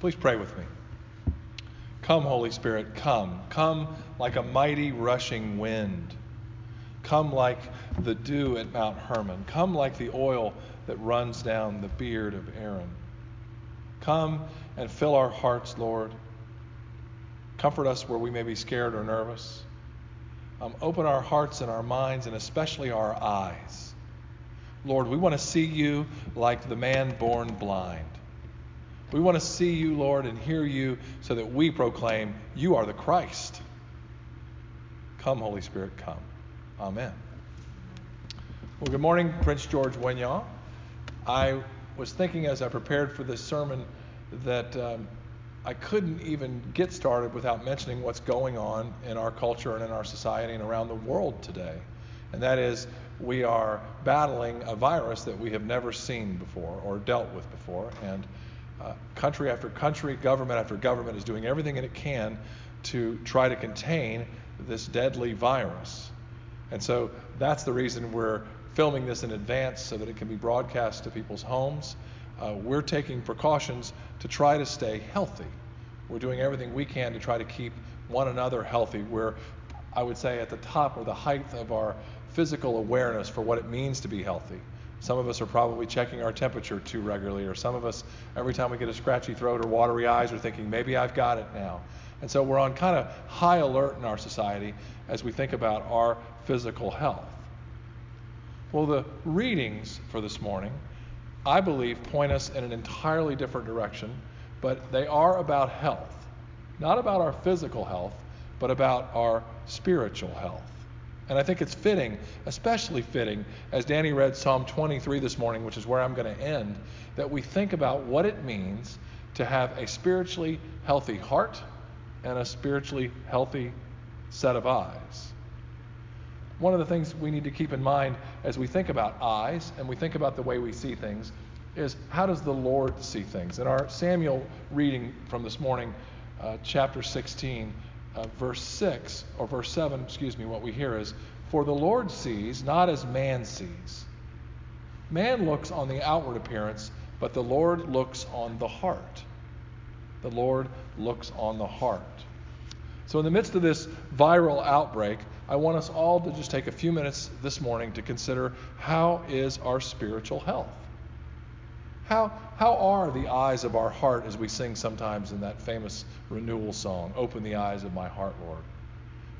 Please pray with me. Come, Holy Spirit, come. Come like a mighty rushing wind. Come like the dew at Mount Hermon. Come like the oil that runs down the beard of Aaron. Come and fill our hearts, Lord. Comfort us where we may be scared or nervous. Um, open our hearts and our minds, and especially our eyes. Lord, we want to see you like the man born blind. We want to see you, Lord, and hear you so that we proclaim you are the Christ. Come, Holy Spirit, come. Amen. Well, good morning, Prince George Winyah. I was thinking as I prepared for this sermon that um, I couldn't even get started without mentioning what's going on in our culture and in our society and around the world today. And that is, we are battling a virus that we have never seen before or dealt with before. And uh, country after country, government after government is doing everything it can to try to contain this deadly virus. And so that's the reason we're filming this in advance so that it can be broadcast to people's homes. Uh, we're taking precautions to try to stay healthy. We're doing everything we can to try to keep one another healthy. We're, I would say, at the top or the height of our physical awareness for what it means to be healthy. Some of us are probably checking our temperature too regularly, or some of us, every time we get a scratchy throat or watery eyes, are thinking, maybe I've got it now. And so we're on kind of high alert in our society as we think about our physical health. Well, the readings for this morning, I believe, point us in an entirely different direction, but they are about health. Not about our physical health, but about our spiritual health. And I think it's fitting, especially fitting, as Danny read Psalm 23 this morning, which is where I'm going to end, that we think about what it means to have a spiritually healthy heart and a spiritually healthy set of eyes. One of the things we need to keep in mind as we think about eyes and we think about the way we see things is how does the Lord see things? In our Samuel reading from this morning, uh, chapter 16, uh, verse 6, or verse 7, excuse me, what we hear is, For the Lord sees not as man sees. Man looks on the outward appearance, but the Lord looks on the heart. The Lord looks on the heart. So, in the midst of this viral outbreak, I want us all to just take a few minutes this morning to consider how is our spiritual health? How, how are the eyes of our heart, as we sing sometimes in that famous renewal song, Open the Eyes of My Heart, Lord?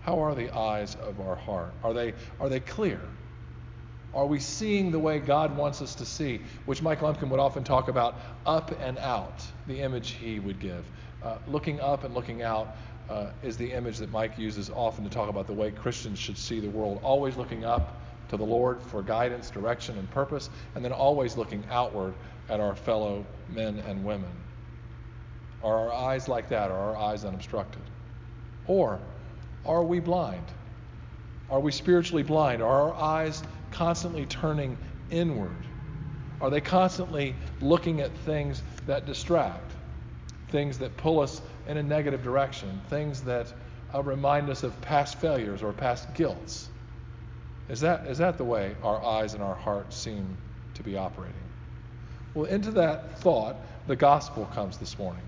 How are the eyes of our heart? Are they, are they clear? Are we seeing the way God wants us to see? Which Mike Lumpkin would often talk about up and out, the image he would give. Uh, looking up and looking out uh, is the image that Mike uses often to talk about the way Christians should see the world. Always looking up to the Lord for guidance, direction, and purpose, and then always looking outward at our fellow men and women? Are our eyes like that? Are our eyes unobstructed? Or are we blind? Are we spiritually blind? Are our eyes constantly turning inward? Are they constantly looking at things that distract, things that pull us in a negative direction, things that uh, remind us of past failures or past guilts? Is that, is that the way our eyes and our hearts seem to be operating? Well, into that thought, the gospel comes this morning.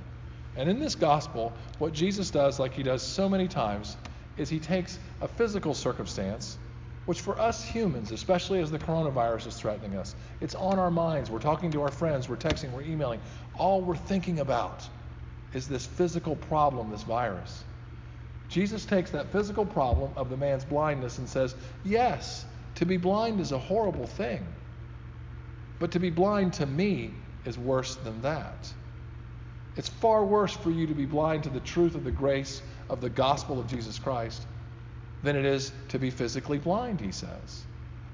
And in this gospel, what Jesus does, like he does so many times, is he takes a physical circumstance, which for us humans, especially as the coronavirus is threatening us, it's on our minds. We're talking to our friends, we're texting, we're emailing. All we're thinking about is this physical problem, this virus. Jesus takes that physical problem of the man's blindness and says, Yes, to be blind is a horrible thing. But to be blind to me is worse than that. It's far worse for you to be blind to the truth of the grace of the gospel of Jesus Christ than it is to be physically blind, he says.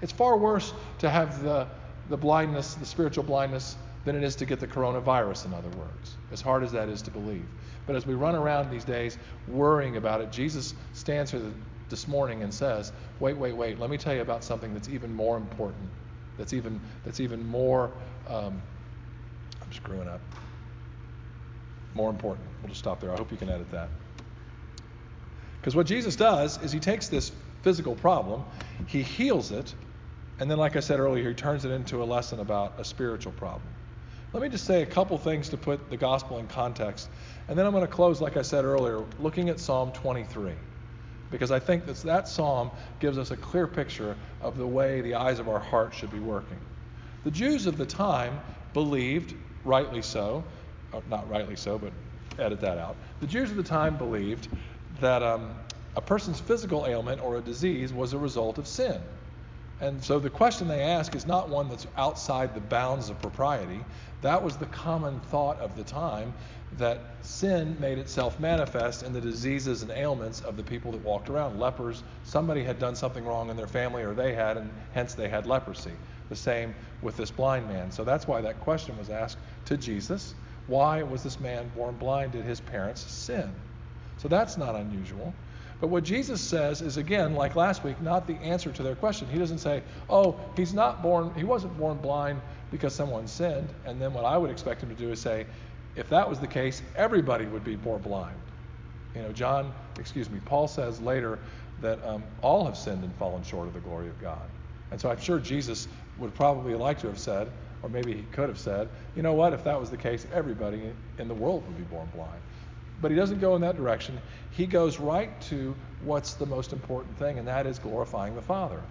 It's far worse to have the, the blindness, the spiritual blindness, than it is to get the coronavirus, in other words, as hard as that is to believe. But as we run around these days worrying about it, Jesus stands here this morning and says, Wait, wait, wait, let me tell you about something that's even more important that's even that's even more um, I'm screwing up. More important. We'll just stop there. I hope you can edit that. Because what Jesus does is he takes this physical problem, he heals it, and then, like I said earlier, he turns it into a lesson about a spiritual problem. Let me just say a couple things to put the gospel in context. And then I'm going to close, like I said earlier, looking at Psalm 23. Because I think that that psalm gives us a clear picture of the way the eyes of our heart should be working. The Jews of the time believed, rightly so, not rightly so, but edit that out. The Jews of the time believed that um, a person's physical ailment or a disease was a result of sin. And so the question they ask is not one that's outside the bounds of propriety. That was the common thought of the time that sin made itself manifest in the diseases and ailments of the people that walked around. Lepers, somebody had done something wrong in their family, or they had, and hence they had leprosy. The same with this blind man. So that's why that question was asked to Jesus. Why was this man born blind? Did his parents sin? So that's not unusual. But what Jesus says is again, like last week, not the answer to their question. He doesn't say, "Oh, he's not born he wasn't born blind because someone sinned." And then what I would expect him to do is say, if that was the case, everybody would be born blind. You know, John, excuse me, Paul says later that um, all have sinned and fallen short of the glory of God. And so I'm sure Jesus would probably like to have said, or maybe he could have said, you know what, if that was the case, everybody in the world would be born blind. But he doesn't go in that direction. He goes right to what's the most important thing, and that is glorifying the Father.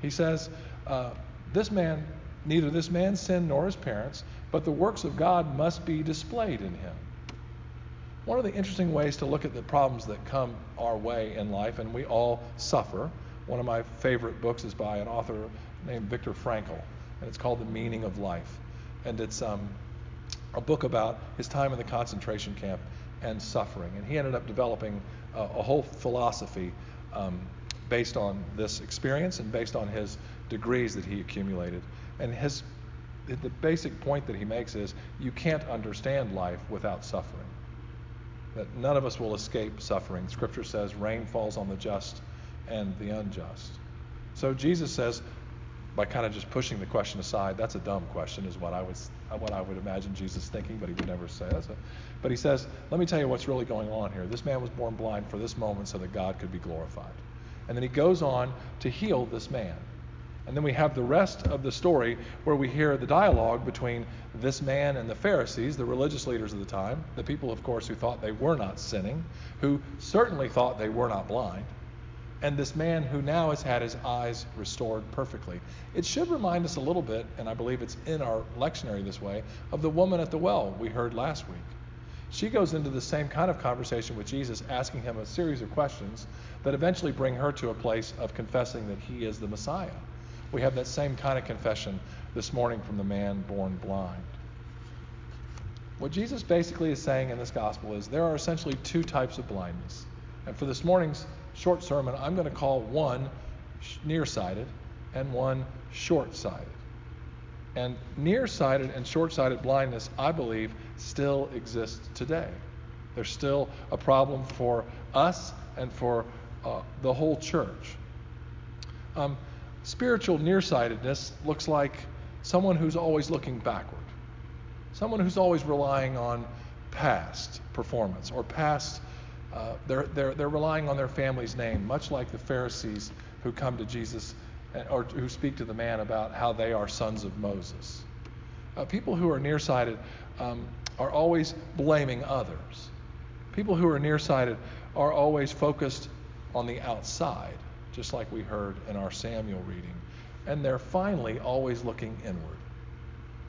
He says, uh, This man, neither this man sinned nor his parents, but the works of God must be displayed in him. One of the interesting ways to look at the problems that come our way in life, and we all suffer. One of my favorite books is by an author named Viktor Frankl, and it's called The Meaning of Life. And it's um, a book about his time in the concentration camp and suffering. And he ended up developing a, a whole philosophy um, based on this experience and based on his degrees that he accumulated. And his the basic point that he makes is you can't understand life without suffering. That none of us will escape suffering. Scripture says rain falls on the just and the unjust. So Jesus says, by kind of just pushing the question aside, that's a dumb question, is what I was what I would imagine Jesus thinking, but he would never say that. But he says, let me tell you what's really going on here. This man was born blind for this moment so that God could be glorified. And then he goes on to heal this man. And then we have the rest of the story where we hear the dialogue between this man and the Pharisees, the religious leaders of the time, the people, of course, who thought they were not sinning, who certainly thought they were not blind and this man who now has had his eyes restored perfectly. It should remind us a little bit, and I believe it's in our lectionary this way, of the woman at the well we heard last week. She goes into the same kind of conversation with Jesus, asking him a series of questions that eventually bring her to a place of confessing that he is the Messiah. We have that same kind of confession this morning from the man born blind. What Jesus basically is saying in this gospel is there are essentially two types of blindness. And for this morning's short sermon, I'm going to call one nearsighted and one short sighted. And nearsighted and short sighted blindness, I believe, still exists today. There's still a problem for us and for uh, the whole church. Um, spiritual nearsightedness looks like someone who's always looking backward, someone who's always relying on past performance or past uh, they're, they're, they're relying on their family's name, much like the Pharisees who come to Jesus or who speak to the man about how they are sons of Moses. Uh, people who are nearsighted um, are always blaming others. People who are nearsighted are always focused on the outside, just like we heard in our Samuel reading. And they're finally always looking inward.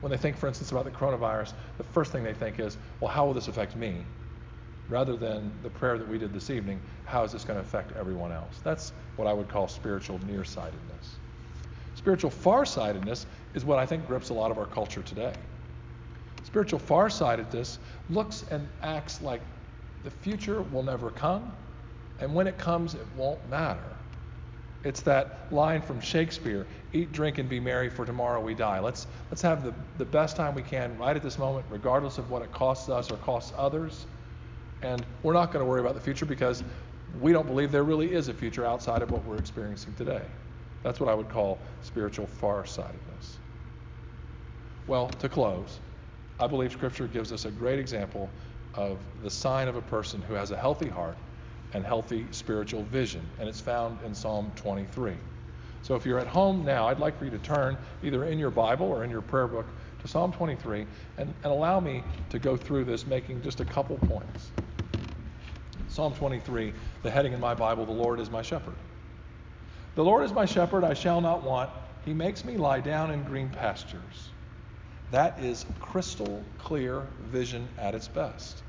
When they think, for instance, about the coronavirus, the first thing they think is, well, how will this affect me? Rather than the prayer that we did this evening, how is this going to affect everyone else? That's what I would call spiritual nearsightedness. Spiritual farsightedness is what I think grips a lot of our culture today. Spiritual farsightedness looks and acts like the future will never come, and when it comes, it won't matter. It's that line from Shakespeare eat, drink, and be merry, for tomorrow we die. Let's, let's have the, the best time we can right at this moment, regardless of what it costs us or costs others. And we're not going to worry about the future because we don't believe there really is a future outside of what we're experiencing today. That's what I would call spiritual farsightedness. Well, to close, I believe Scripture gives us a great example of the sign of a person who has a healthy heart and healthy spiritual vision, and it's found in Psalm 23. So if you're at home now, I'd like for you to turn either in your Bible or in your prayer book to Psalm 23 and, and allow me to go through this making just a couple points. Psalm 23, the heading in my Bible, The Lord is my shepherd. The Lord is my shepherd, I shall not want. He makes me lie down in green pastures. That is crystal clear vision at its best.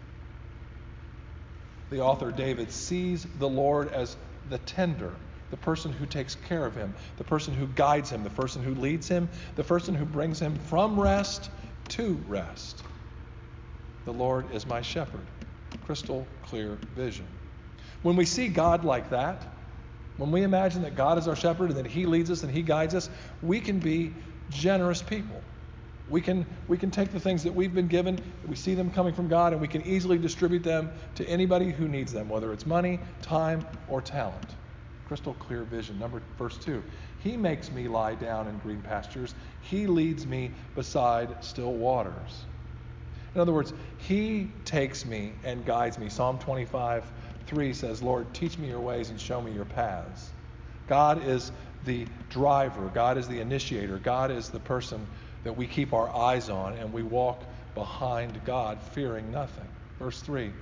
The author David sees the Lord as the tender, the person who takes care of him, the person who guides him, the person who leads him, the person who brings him from rest to rest. The Lord is my shepherd. Crystal clear vision. When we see God like that, when we imagine that God is our shepherd and that he leads us and he guides us, we can be generous people. We can, we can take the things that we've been given, we see them coming from God, and we can easily distribute them to anybody who needs them, whether it's money, time, or talent. Crystal clear vision. Number verse 2. He makes me lie down in green pastures. He leads me beside still waters. In other words, He takes me and guides me. Psalm 25, 3 says, Lord, teach me your ways and show me your paths. God is the driver, God is the initiator, God is the person that we keep our eyes on and we walk behind God, fearing nothing. Verse 3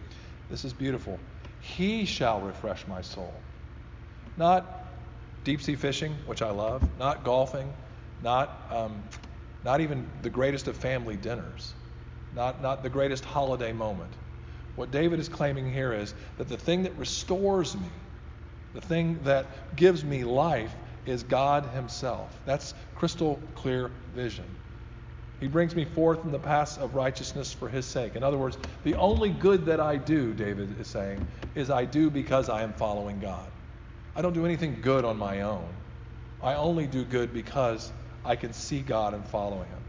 this is beautiful. He shall refresh my soul. Not deep sea fishing, which I love, not golfing, not, um, not even the greatest of family dinners, not, not the greatest holiday moment. What David is claiming here is that the thing that restores me, the thing that gives me life, is God Himself. That's crystal clear vision. He brings me forth in the paths of righteousness for his sake. In other words, the only good that I do, David is saying, is I do because I am following God. I don't do anything good on my own. I only do good because I can see God and follow him.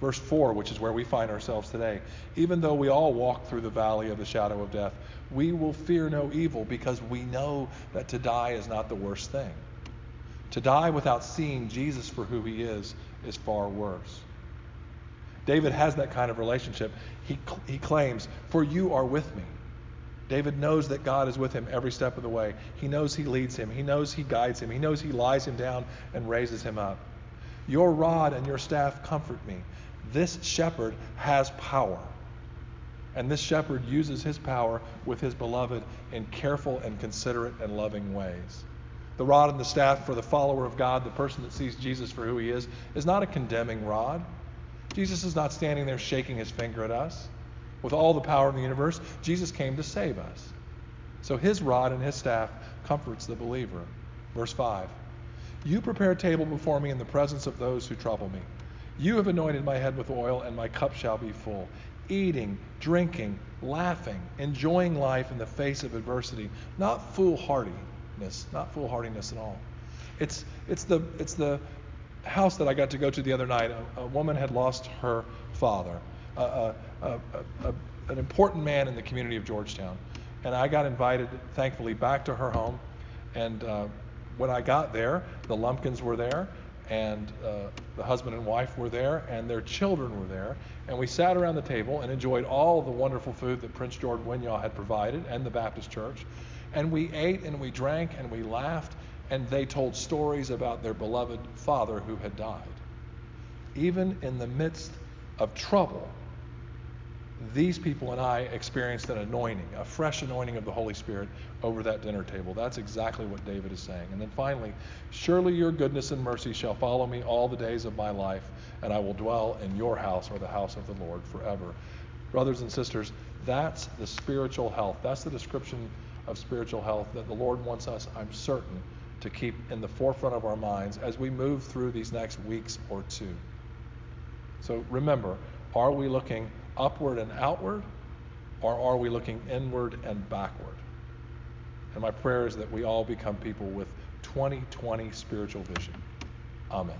Verse 4, which is where we find ourselves today. Even though we all walk through the valley of the shadow of death, we will fear no evil because we know that to die is not the worst thing. To die without seeing Jesus for who he is is far worse. David has that kind of relationship. He, he claims, For you are with me. David knows that God is with him every step of the way. He knows he leads him. He knows he guides him. He knows he lies him down and raises him up. Your rod and your staff comfort me. This shepherd has power. And this shepherd uses his power with his beloved in careful and considerate and loving ways. The rod and the staff for the follower of God, the person that sees Jesus for who he is, is not a condemning rod. Jesus is not standing there shaking his finger at us. With all the power in the universe, Jesus came to save us. So his rod and his staff comforts the believer. Verse 5 You prepare a table before me in the presence of those who trouble me. You have anointed my head with oil, and my cup shall be full. Eating, drinking, laughing, enjoying life in the face of adversity, not foolhardiness, not foolhardiness at all. It's, it's, the, it's the house that I got to go to the other night, a, a woman had lost her father, a, a, an important man in the community of Georgetown. And I got invited, thankfully, back to her home. And uh, when I got there, the Lumpkins were there, and uh, the husband and wife were there, and their children were there. And we sat around the table and enjoyed all the wonderful food that Prince George Winyah had provided and the Baptist Church. And we ate and we drank and we laughed and they told stories about their beloved father who had died. Even in the midst of trouble, these people and I experienced an anointing, a fresh anointing of the Holy Spirit over that dinner table. That's exactly what David is saying. And then finally, surely your goodness and mercy shall follow me all the days of my life, and I will dwell in your house or the house of the Lord forever. Brothers and sisters, that's the spiritual health. That's the description of spiritual health that the Lord wants us, I'm certain, to keep in the forefront of our minds as we move through these next weeks or two. So remember, are we looking upward and outward, or are we looking inward and backward? And my prayer is that we all become people with 2020 spiritual vision. Amen.